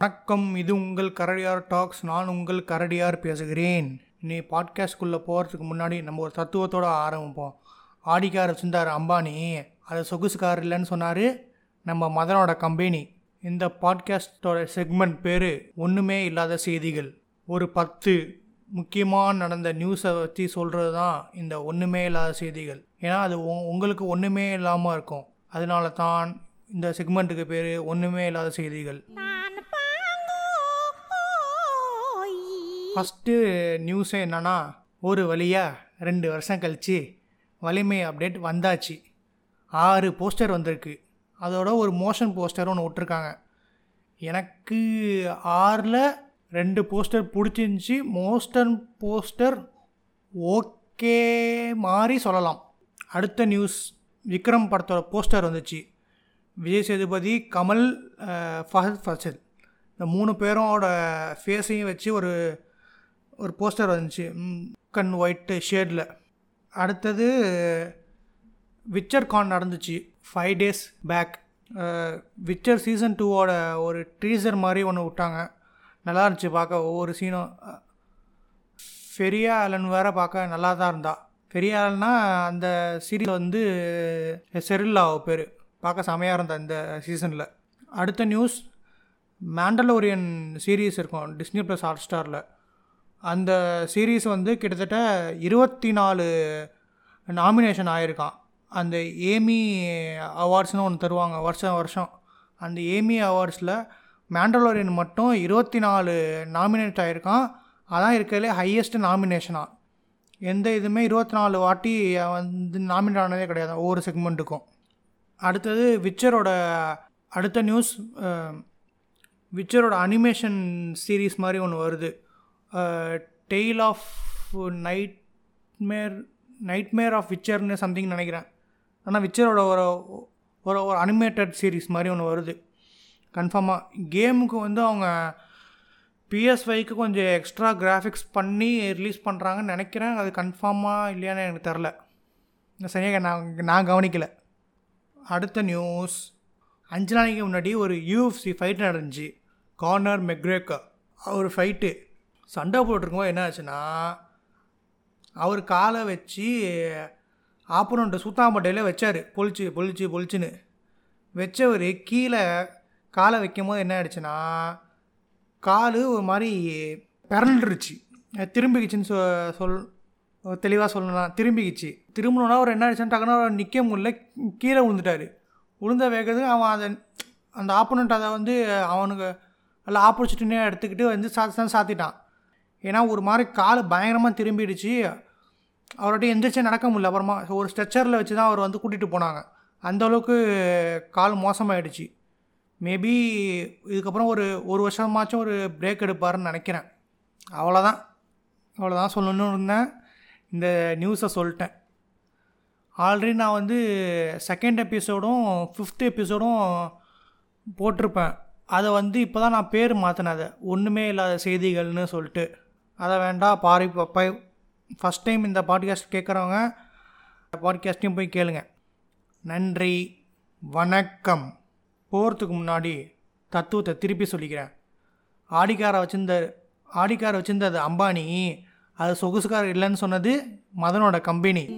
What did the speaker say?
வணக்கம் இது உங்கள் கரடியார் டாக்ஸ் நான் உங்கள் கரடியார் பேசுகிறேன். நீ பாட்காஸ்ட்குள்ளே போகிறதுக்கு முன்னாடி நம்ம ஒரு தத்துவத்தோட ஆரம்பிப்போம். ஆடிக்கார் சுந்தார் அம்பானி அது சொகுசுக்கார் இல்லைன்னு சொன்னார். நம்ம மதனோட கம்பெனி. இந்த பாட்காஸ்டோட செக்மெண்ட் பேர் ஒன்றுமே இல்லாத செய்திகள். ஒரு பத்து முக்கியமாக நடந்த நியூஸை பற்றி சொல்கிறது தான் இந்த ஒன்றுமே இல்லாத செய்திகள். ஏன்னா அது உங்களுக்கு ஒன்றுமே இல்லாமல் இருக்கும். அதனால தான் இந்த செக்மெண்ட்டுக்கு பேர் ஒன்றுமே இல்லாத செய்திகள். ஃபஸ்ட்டு நியூஸே என்னென்னா ஒரு வழியாக ரெண்டு வருஷம் கழித்து வலிமை அப்டேட் வந்தாச்சு. ஆறு போஸ்டர் வந்திருக்கு. அதோட ஒரு மோஷன் போஸ்டர் ஒன்று விட்ருக்காங்க எனக்கு ஆறில் ரெண்டு போஸ்டர் பிடிச்சிருந்துச்சி. மோஸ்டன் போஸ்டர் ஓகே மாதிரி சொல்லலாம். அடுத்த நியூஸ் விக்ரம் படத்தோட போஸ்டர் வந்துச்சு. விஜய் சேதுபதி கமல் ஃபஹத் ஃபசல். இந்த மூணு பேரோட ஃபேஸையும் வச்சு ஒரு ஒரு போஸ்டர் வந்துச்சு. கண் ஒயிட்டு ஷேடில் அடுத்தது விச்சர் கான் நடந்துச்சு. Five days back Witcher season டூவோட ஒரு ட்ரீசர் மாதிரி ஒன்று விட்டாங்க. நல்லா இருந்துச்சு பார்க்க ஒவ்வொரு சீனும் ஃபெரியா ஆலன் வேற பார்க்க நல்லா தான் இருந்தா. ஃபெரியா ஆலன்னா அந்த சீரியல் வந்து செரில்லா பேர். பார்க்க செமையாக இருந்தா இந்த சீசனில் அடுத்த நியூஸ் மேண்டலோரியன் சீரீஸ் இருக்கும். டிஸ்னி ப்ளஸ் ஹாட் ஸ்டாரில் அந்த சீரீஸ் வந்து கிட்டத்தட்ட இருபத்தி நாலு நாமினேஷன் ஆயிருக்கான் அந்த ஏமி அவார்ட்ஸ்னு ஒன்று தருவாங்க வருஷம் வருஷம். அந்த ஏமி அவார்ட்ஸில் மேண்டலோரியன் மட்டும் இருபத்தி நாலு நாமினேட் ஆகிருக்கான் அதான் இருக்கிறதுலே ஹையஸ்ட் நாமினேஷனாக எந்த இதுவுமே இருபத்தி நாலு வாட்டி வந்து நாமினேட் ஆனதே கிடையாது ஒவ்வொரு செக்மெண்ட்டுக்கும் அடுத்தது விச்சரோட அடுத்த நியூஸ் விச்சரோட அனிமேஷன் சீரீஸ் மாதிரி ஒன்று வருது. Tale of nightmare nightmare of விச்சர்னு something நினைக்கிறேன். ஆனால் விச்சரோட ஒரு ஒரு ஒரு அனிமேட்டட் சீரீஸ் மாதிரி ஒன்று வருது. கன்ஃபார்மாக கேமுக்கு வந்து அவங்க பிஎஸ்வைக்கு கொஞ்சம் எக்ஸ்ட்ரா கிராஃபிக்ஸ் பண்ணி ரிலீஸ் பண்ணுறாங்கன்னு நினைக்கிறேன். அது கன்ஃபார்மாக இல்லையான்னு எனக்கு தெரில சரியாக நான் நான் கவனிக்கலை. அடுத்த நியூஸ் அஞ்சு நாளைக்கு முன்னாடி ஒரு யூஎஃப்சி ஃபைட் நடந்துச்சு. கார்னர் மெக்ரேக்கர் அவர் ஃபைட்டு சண்டை போட்டிருக்கும்போது என்ன ஆச்சுன்னா அவர் காலை வச்சு ஆப்பனண்ட்டு சுத்தாம்பட்டையில் வச்சார். பொழிச்சு பொழிச்சு பொழிச்சுன்னு வச்சவர் கீழே காலை வைக்கும் போது என்ன ஆயிடுச்சுன்னா கால் ஒரு மாதிரி பிறண்டுருச்சு. திரும்பிக்கிச்சுன்னு சொ சொல் தெளிவாக சொல்லலாம். திரும்பிக்கிச்சு. திரும்பணுன்னா அவர் என்ன ஆயிடுச்சுன்னு டக்குனு அவர் நிற்க முடியல. கீழே விழுந்துட்டார். விழுந்த வேகத்துக்கு அவன் அதை அந்த ஆப்போனண்ட் அதை வந்து அவனுக்கு நல்லா ஆப்பர்ச்சுனிட்டியாக எடுத்துக்கிட்டு வந்து சாத்தி தான் சாத்திட்டான். ஏன்னா ஒரு மாதிரி கால் பயங்கரமாக திரும்பிடுச்சு. அவர்கிட்ட எந்திரிச்சு நடக்க முடியல. அப்புறமா ஒரு ஸ்ட்ரெச்சரில் வச்சு தான் அவர் வந்து கூட்டிகிட்டு போனாங்க. அந்த அளவுக்கு கால் மோசமாயிடுச்சு. மேபி இதுக்கப்புறம் ஒரு ஒரு வருஷமாச்சும் ஒரு பிரேக் எடுப்பாருன்னு நினைக்கிறேன். அவ்வளோதான் அவ்வளோதான் சொல்லணும்னு இருந்தேன். இந்த நியூஸை சொல்லிட்டேன். ஆல்ரெடி நான் வந்து செகண்ட் எபிசோடும் ஃபிஃப்த் எபிசோடும் போட்டிருப்பேன். அதை வந்து இப்போ தான் நான் பேர் மாற்றினேன் அதை. ஒன்றுமே இல்லாத செய்திகள்னு சொல்லிட்டு. அதை வேண்டாம் பாரி பை ஃபஸ்ட் டைம் இந்த பாட்காஸ்ட் கேட்குறவங்க பாட்காஸ்ட்டையும் போய் கேளுங்க. நன்றி வணக்கம். போகிறதுக்கு முன்னாடி தத்துவத்தை திருப்பி சொல்லிக்கிறேன். ஆடிக்காரை வச்சிருந்த ஆடிக்காரை வச்சிருந்தது அம்பானி அது சொகுசுக்காரர் இல்லைன்னு சொன்னது மதனோட கம்பெனி.